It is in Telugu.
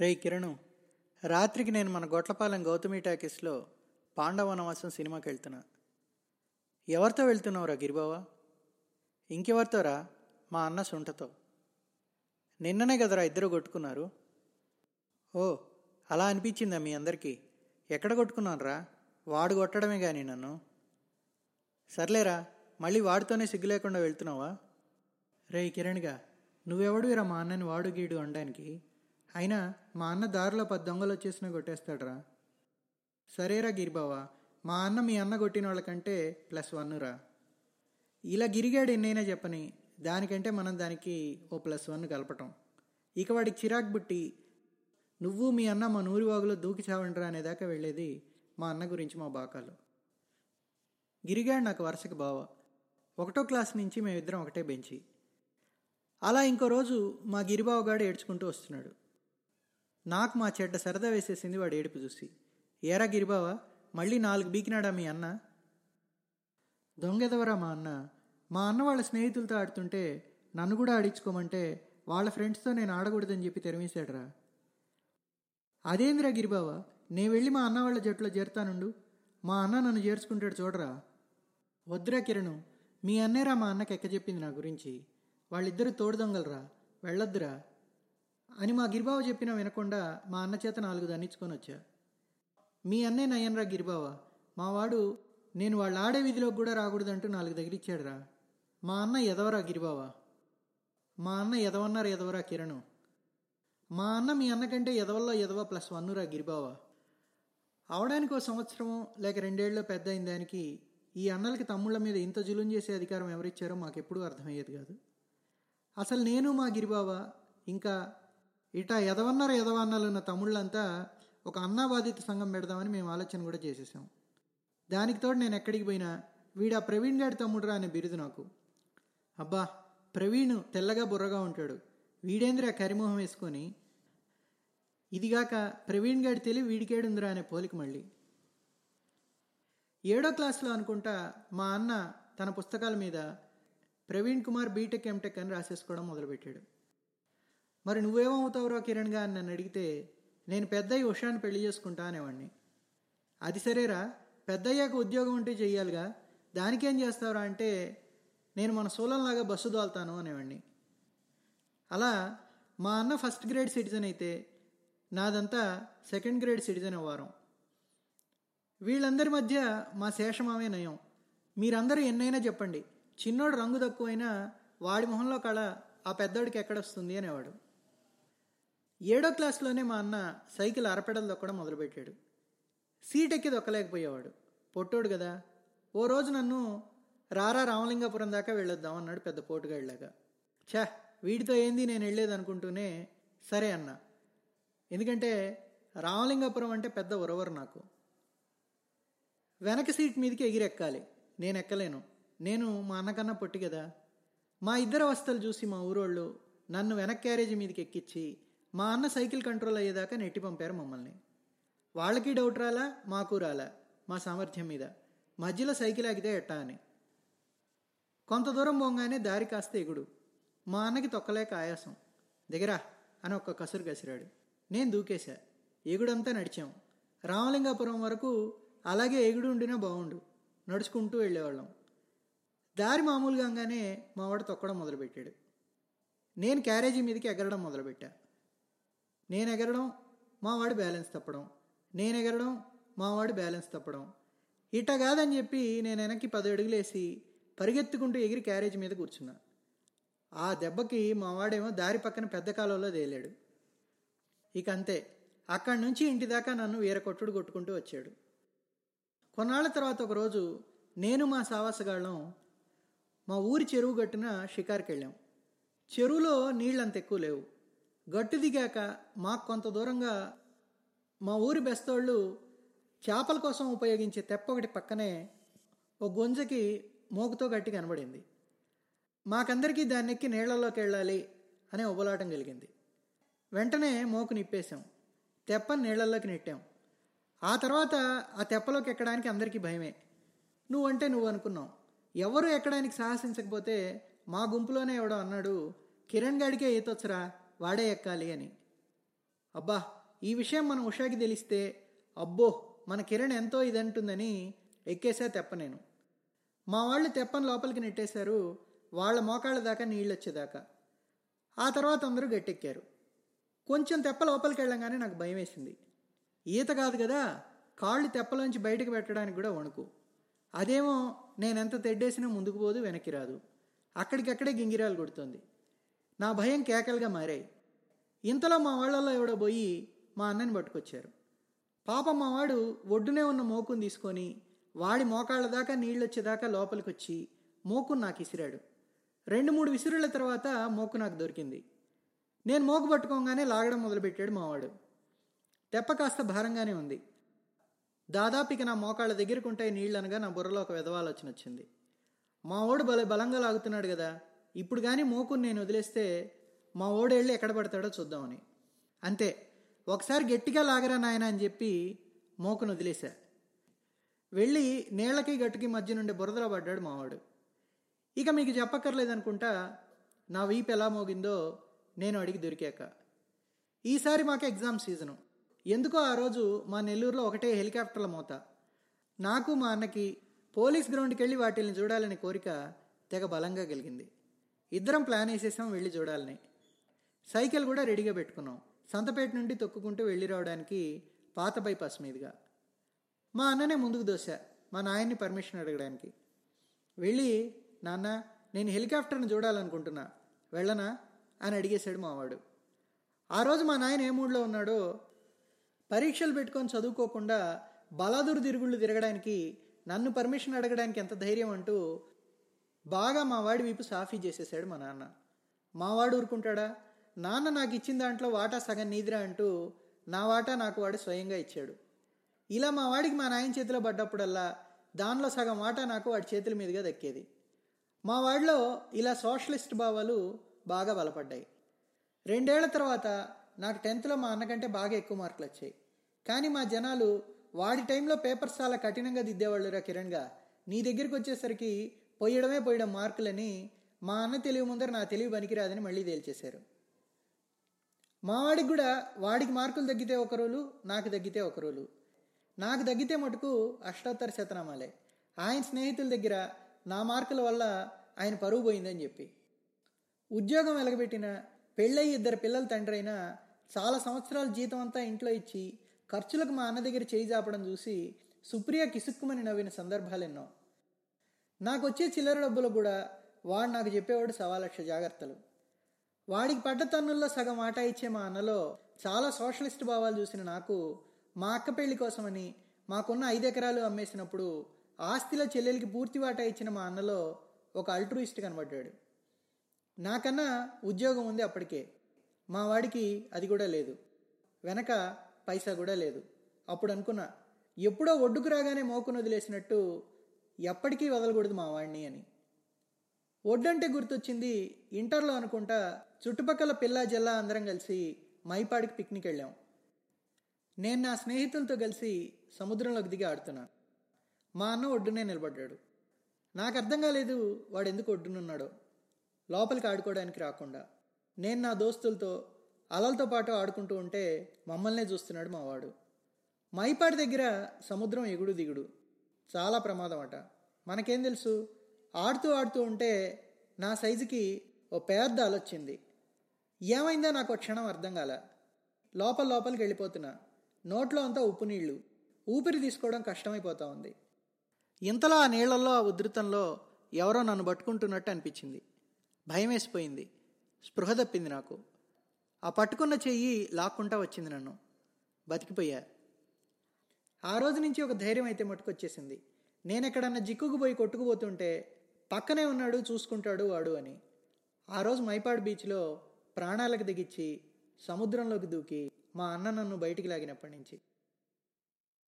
రే కిరణ్ రాత్రికి నేను మన గొట్లపాలెం గౌతమి టాకీస్లో పాండవనవాసం సినిమాకి వెళ్తున్నా ఎవరితో వెళ్తున్నావురా గిరిబావా? ఇంకెవరితోరా? మా అన్న సుంటతో. నిన్ననే కదరా ఇద్దరు కొట్టుకున్నారు. ఓ అలా అనిపించిందా మీ అందరికీ? ఎక్కడ కొట్టుకున్నానురా? వాడు కొట్టడమే కానీ నన్ను. సర్లేరా మళ్ళీ వాడితోనే సిగ్గు లేకుండా వెళ్తున్నావా? రే కిరణ్గా నువ్వెవడురా మా అన్నని వాడు గీడు అనడానికి? అయినా మా అన్న దారిలో పది దొంగలు వచ్చేసినా కొట్టేస్తాడరా. సరేరా గిరిబావా మా అన్న మీ అన్న కొట్టిన వాళ్ళకంటే ప్లస్ వన్ రా. ఇలా గిరిగాడు ఎన్నైనా చెప్పని దానికంటే మనం దానికి ఓ ప్లస్ వన్ కలపటం. ఇక వాడికి చిరాకు బుట్టి నువ్వు మీ అన్న మా నూరి వాగులో దూకి చావండిరా అనేదాకా వెళ్ళేది మా అన్న గురించి మా బాకాలు. గిరిగాడు నాకు వరుసకి బావ. ఒకటో క్లాస్ నుంచి మేమిద్దరం ఒకటే బెంచి. అలా ఇంకో రోజు మా గిరిబావగాడు ఏడ్చుకుంటూ వస్తున్నాడు. నాకు మా చెడ్డ సరదా వేసేసింది వాడు ఏడుపు చూసి. ఏరా గిరిబావ మళ్ళీ నాలుగు బీకినాడా మీ అన్న? దొంగెదవరా మా అన్న? మా అన్న వాళ్ళ స్నేహితులతో ఆడుతుంటే నన్ను కూడా ఆడించుకోమంటే వాళ్ళ ఫ్రెండ్స్తో నేను ఆడకూడదని చెప్పి తెరమేశాడురా. అదేందిరా గిరిబావ నేను వెళ్ళి మా అన్న వాళ్ళ జట్టులో చేరుతానుండు? మా అన్న నన్ను చేర్చుకుంటాడు చూడరా. వద్దురా కిరణు మీ అన్నేరా మా అన్నకి ఎక్క చెప్పింది నా గురించి. వాళ్ళిద్దరు తోడు దొంగలరా వెళ్ళొద్దురా. అని మా గిరిబావ చెప్పినా వినకుండా మా అన్న చేత నాలుగు దండించుకొని వచ్చా. మీ అన్నే నయ్యన్రా గిరిబావ? మావాడు నేను వాళ్ళు ఆడే విధిలోకి కూడా రాకూడదంటూ నాలుగు దగ్గరిచ్చాడురా. మా అన్న ఎదవరా గిరిబావ? మా అన్న ఎదవన్నారు ఎదవరా కిరణు? మా అన్న మీ అన్న కంటే ఎదవల్లో ఎదవ ప్లస్ వన్నురా గిరిబావ. అవడానికి ఒక సంవత్సరం లేక రెండేళ్ళలో పెద్ద అయిన దానికి ఈ అన్నలకి తమ్ముళ్ళ మీద ఇంత జులుం చేసే అధికారం ఎవరిచ్చారో మాకెప్పుడూ అర్థమయ్యేది కాదు. అసలు నేను మా గిరిబావ ఇంకా ఇటా ఎదవన్నారు ఎదవన్నాలు ఉన్న తమ్ముళ్ళంతా ఒక అన్నా బాధిత సంఘం పెడదామని మేము ఆలోచన కూడా చేసేసాం. దానికి తోడు నేను ఎక్కడికి పోయినా వీడా ప్రవీణ్ గారి తమ్ముడురా అనే బిరుదు నాకు. అబ్బా ప్రవీణ్ తెల్లగా బుర్రగా ఉంటాడు. వీడేంద్రా కరిమోహం వేసుకొని? ఇదిగాక ప్రవీణ్ గారి తెలివి వీడికేడుందిరా అనే పోలిక మళ్ళీ. ఏడో క్లాస్లో అనుకుంటా మా అన్న తన పుస్తకాల మీద ప్రవీణ్ కుమార్ బీటెక్ ఎంటెక్ అని రాసేసుకోవడం మొదలుపెట్టాడు. మరి నువ్వేమవుతావురా కిరణ్గా? అని నన్ను అడిగితే నేను పెద్దయ్య ఉషాని పెళ్ళి చేసుకుంటా అనేవాడిని అది సరేరా పెద్దయ్యాక ఉద్యోగం ఉంటే చెయ్యాలిగా. దానికేం చేస్తావురా? అంటే నేను మన సోలంలాగా బస్సు దోల్తాను అనేవాడిని అలా మా అన్న ఫస్ట్ గ్రేడ్ సిటిజన్ అయితే నాదంతా సెకండ్ గ్రేడ్ సిటిజన్ అవ్వారం. వీళ్ళందరి మధ్య మా శేషమామే నయం. మీరందరూ ఎన్నైనా చెప్పండి చిన్నోడు రంగు తక్కువైనా వాడి మొహంలో కళ ఆ పెద్దోడికి ఎక్కడొస్తుంది అనేవాడు. ఏడో క్లాస్లోనే మా అన్న సైకిల్ అరపెడలు దొక్కడం మొదలుపెట్టాడు. సీట్ ఎక్కి దొక్కలేకపోయేవాడు పొట్టోడు కదా ఓ రోజు నన్ను రారా రామలింగాపురం దాకా వెళ్ళొద్దాం అన్నాడు పెద్ద పోటుగాళ్ళగా ఛా వీడితో ఏంది నేను వెళ్ళేది అనుకుంటూనే సరే అన్న. ఎందుకంటే రామలింగాపురం అంటే పెద్ద ఉరవరు నాకు. వెనక సీట్ మీదకి ఎగిరెక్కాలి నేను ఎక్కలేను నేను మా అన్నకన్నా పొట్టి కదా. మా ఇద్దరు అవస్థలు చూసి మా ఊరోళ్ళు నన్ను వెనక్ క్యారేజీ మీదకి ఎక్కించి మా అన్న సైకిల్ కంట్రోల్ అయ్యేదాకా నెట్టి పంపారు మమ్మల్ని. వాళ్ళకి డౌట్ రాలా మాకు రాలా మా సామర్థ్యం మీద. మధ్యలో సైకిల్ ఆగితే ఎట్టా అని. కొంత దూరం పోగానే దారి కాస్త ఎగుడు. మా అన్నకి తొక్కలేక ఆయాసం. దిగరా అని ఒక్క కసురు కసిరాడు. నేను దూకేశా. ఎగుడంతా నడిచాం. రామలింగాపురం వరకు అలాగే ఎగుడు ఉండినా బాగుండు నడుచుకుంటూ వెళ్ళేవాళ్ళం. దారి మామూలుగానే మా వాడు తొక్కడం మొదలుపెట్టాడు. నేను క్యారేజీ మీదకి ఎగరడం మొదలుపెట్టా. నేను ఎగరడం మావాడు బ్యాలెన్స్ తప్పడం. నేను ఎగరడం మావాడు బ్యాలెన్స్ తప్పడం. ఇట్ట కాదని చెప్పి నేను వెనక్కి పది అడుగులేసి పరిగెత్తుకుంటూ ఎగిరి క్యారేజ్ మీద కూర్చున్నా. ఆ దెబ్బకి మావాడేమో దారి పక్కన పెద్ద కాలంలో తేలాడు. ఇక అంతే అక్కడి నుంచి ఇంటి దాకా నన్ను వీరకొట్టుడు కొట్టుకుంటూ వచ్చాడు. కొన్నాళ్ళ తర్వాత ఒకరోజు నేను మా సావాసగాళ్ళం మా ఊరి చెరువు గట్టున షికార్కి వెళ్ళాం చెరువులో నీళ్ళంత ఎక్కువ లేవు. గట్టు దిగాక మాకు కొంత దూరంగా మా ఊరి బెస్తోళ్ళు చేపల కోసం ఉపయోగించే తెప్ప ఒకటి పక్కనే ఓ గుంజకి మోకుతో గట్టి కనబడింది. మాకందరికీ దాన్ని ఎక్కి నీళ్ళలోకి వెళ్ళాలి అనే ఉబలాటం కలిగింది. వెంటనే మోకు నిప్పేశాం. తెప్ప నీళ్ళలోకి నెట్టాం. ఆ తర్వాత ఆ తెప్పలోకి ఎక్కడానికి అందరికీ భయమే. నువ్వంటే నువ్వు అనుకున్నావు ఎవరు ఎక్కడానికి సాహసించకపోతే మా గుంపులోనే ఎవడో అన్నాడు కిరణ్ గాడికే ఈతొచ్చరా. వాడే ఎక్కాలి అని. అబ్బా ఈ విషయం మన ఉషాకి తెలిస్తే అబ్బో మన కిరణ్ ఎంతో ఇదంటుందని ఎక్కేసా తెప్ప నేను. మా వాళ్ళు తెప్పని లోపలికి నెట్టేశారు వాళ్ళ మోకాళ్ళ దాకా నీళ్ళు వచ్చేదాకా ఆ తర్వాత అందరూ గట్టెక్కారు. కొంచెం తెప్ప లోపలికి వెళ్ళంగానే నాకు భయం వేసింది ఈత కాదు కదా కాళ్ళు తెప్పలోంచి బయటకు పెట్టడానికి కూడా వణుకు. అదేమో నేనెంత తెడ్డేసినా ముందుకు పోదు వెనక్కి రాదు. అక్కడికక్కడే గింగిరాలు కొడుతుంది. నా భయం కేకలుగా మారాయి. ఇంతలో మా వాళ్ళల్లో ఎవడో పోయి మా అన్నని పట్టుకొచ్చారు. పాప మావాడు ఒడ్డునే ఉన్న మోకుని తీసుకొని వాడి మోకాళ్ళ దాకా నీళ్ళు వచ్చేదాకా లోపలికి వచ్చి మోకుని నాకు ఇసిరాడు. రెండు మూడు విసురుల తర్వాత మోకు నాకు దొరికింది. నేను మోకు పట్టుకోగానే లాగడం మొదలుపెట్టాడు మావాడు తెప్ప కాస్త భారంగానే ఉంది. దాదాపు ఇక నా మోకాళ్ళ దగ్గరకుంటాయి నీళ్ళు అనగా నా బుర్రలో ఒక విధవాలోచన వచ్చింది. మావాడు భలే బల బలంగా లాగుతున్నాడు కదా ఇప్పుడు కానీ మోకుని నేను వదిలేస్తే మా ఓడేళ్ళు వెళ్ళి ఎక్కడ పడతాడో చూద్దామని. అంతే. ఒకసారి గట్టిగా లాగరా నాయన అని చెప్పి మోకును వదిలేశా. వెళ్ళి నీళ్ళకి గట్టుకి మధ్య నుండి బురదలో పడ్డాడు మావాడు. ఇక మీకు చెప్పక్కర్లేదనుకుంటా నా వీపు ఎలా మోగిందో నేను అడిగి దొరికాక. ఈసారి మాకు ఎగ్జామ్ సీజను. ఎందుకో ఆ రోజు మా నెల్లూరులో ఒకటే హెలికాప్టర్ల మోత. నాకు మా అన్నకి పోలీస్ గ్రౌండ్కి వెళ్ళి వాటిల్ని చూడాలనే కోరిక తెగ బలంగా కలిగింది ఇద్దరం ప్లాన్ వేసేసాం వెళ్ళి చూడాలని. సైకిల్ కూడా రెడీగా పెట్టుకున్నాం. సంతపేట నుండి తొక్కుకుంటూ వెళ్ళి రావడానికి పాత బైపాస్ మీదుగా. మా అన్ననే ముందుకు దోశ. మా నాయన్ని పర్మిషన్ అడగడానికి. వెళ్ళి నాన్న నేను హెలికాప్టర్ని చూడాలనుకుంటున్నా. వెళ్ళనా? అని అడిగేశాడు మావాడు. ఆ రోజు మా నాయన ఏ మూడ్లో ఉన్నాడో పరీక్షలు పెట్టుకొని చదువుకోకుండా బలాదురు తిరుగుళ్ళు తిరగడానికి నన్ను పర్మిషన్ అడగడానికి ఎంత ధైర్యం అంటూ బాగా మా వాడి వీపు సాఫీ చేసేసాడు మా నాన్న. మావాడు ఊరుకుంటాడా? నాన్న నాకు ఇచ్చిన దాంట్లో వాటా సగం నీదిరా అంటూ నా వాటా నాకు వాడు స్వయంగా ఇచ్చాడు. ఇలా మా వాడికి మా నాయన చేతిలో పడ్డప్పుడల్లా దానిలో సగం వాటా నాకు వాడి చేతుల మీదుగా దక్కేది. మా వాడిలో ఇలా సోషలిస్ట్ భావాలు బాగా బలపడ్డాయి. రెండేళ్ళ తర్వాత నాకు టెన్త్లో మా అన్నకంటే బాగా ఎక్కువ మార్కులు వచ్చాయి. కానీ మా జనాలు వాడి టైంలో పేపర్స్ చాలా కఠినంగా దిద్దేవాళ్ళురా కిరణ్గా. నీ దగ్గరికి వచ్చేసరికి పోయడమే పోయడం మార్కులని మా అన్న తెలివి ముందర నా తెలివి పనికిరాదని మళ్ళీ తేల్చేశారు. మా వాడికి కూడా వాడికి మార్కులు తగ్గితే ఒక రోజు నాకు తగ్గితే ఒక రోజు. నాకు తగ్గితే మటుకు అష్టోత్తర శతనామాలే. ఆయన స్నేహితుల దగ్గర నా మార్కుల వల్ల ఆయన పరువు పోయిందని చెప్పి. ఉద్యోగం వెలగబెట్టిన పెళ్ళయి ఇద్దరు పిల్లల తండ్రి అయినా చాలా సంవత్సరాలు జీతం అంతా ఇంట్లో ఇచ్చి ఖర్చులకు మా అన్న దగ్గర చేయి జాపడం చూసి సుప్రియ కిసుక్కుమని నవ్విన సందర్భాలు ఎన్నో నాకు వచ్చే చిల్లర డబ్బులు కూడా వాడు నాకు చెప్పేవాడు సవా లక్ష జాగ్రత్తలు. వాడికి పడ్డ తన్నుల్లో సగం ఆట ఇచ్చే మా అన్నలో చాలా సోషలిస్ట్ భావాలు చూసిన నాకు మా అక్క పెళ్ళి కోసమని మాకున్న ఐదు ఎకరాలు అమ్మేసినప్పుడు ఆస్తిలో చెల్లెలికి పూర్తి వాటా ఇచ్చిన మా అన్నలో ఒక అల్ట్రూయిస్ట్ కనబడ్డాడు. నాకన్నా ఉద్యోగం ఉంది అప్పటికే. మా వాడికి అది కూడా లేదు. వెనక పైసా కూడా లేదు. అప్పుడు అనుకున్నా ఎప్పుడో ఒడ్డుకు రాగానే మోకును వదిలేసినట్టు ఎప్పటికీ వదలకూడదు మా వాడిని అని. ఒడ్డంటే గుర్తొచ్చింది ఇంటర్లో అనుకుంటా చుట్టుపక్కల పిల్ల జల్లా అందరం కలిసి మైపాడికి పిక్నిక్ వెళ్ళాం. నేను నా స్నేహితులతో కలిసి సముద్రంలోకి దిగి ఆడుతున్నా. మా అన్న ఒడ్డునే నిలబడ్డాడు. నాకు అర్థం కాలేదు వాడు ఎందుకు ఒడ్డునున్నాడో. లోపలికి ఆడుకోవడానికి రాకుండా. నేను నా దోస్తులతో అలలతో పాటు ఆడుకుంటూ ఉంటే మమ్మల్నే చూస్తున్నాడు మావాడు. మైపాడి దగ్గర సముద్రం ఎగుడు దిగుడు. చాలా ప్రమాదం అట మనకేం తెలుసు? ఆడుతూ ఆడుతూ ఉంటే నా సైజుకి ఓ పెద్ద అలొచ్చింది. ఏమైందో నాకు క్షణం అర్థం కాల. లోపల లోపలికి వెళ్ళిపోతున్నా. నోట్లో అంతా ఉప్పు నీళ్ళు. ఊపిరి తీసుకోవడం కష్టమైపోతా ఉంది. ఇంతలో ఆ నీళ్ళలో ఆ ఉధృతంలో ఎవరో నన్ను పట్టుకుంటున్నట్టు అనిపించింది. భయం వేసిపోయింది స్పృహ తప్పింది నాకు. ఆ పట్టుకున్న చెయ్యి లాక్కుంటా వచ్చింది నన్ను. బతికిపోయా. ఆ రోజు నుంచి ఒక ధైర్యం అయితే మట్టుకొచ్చేసింది. నేను ఎక్కడన్నా జిక్కుకుపోయి కొట్టుకుపోతుంటే పక్కనే ఉన్నాడు చూసుకుంటాడు వాడు అని. ఆ రోజు మైపాడు బీచ్లో ప్రాణాలకు దిగిచ్చి సముద్రంలోకి దూకి మా అన్న నన్ను బయటికి లాగినప్పటి నుంచి.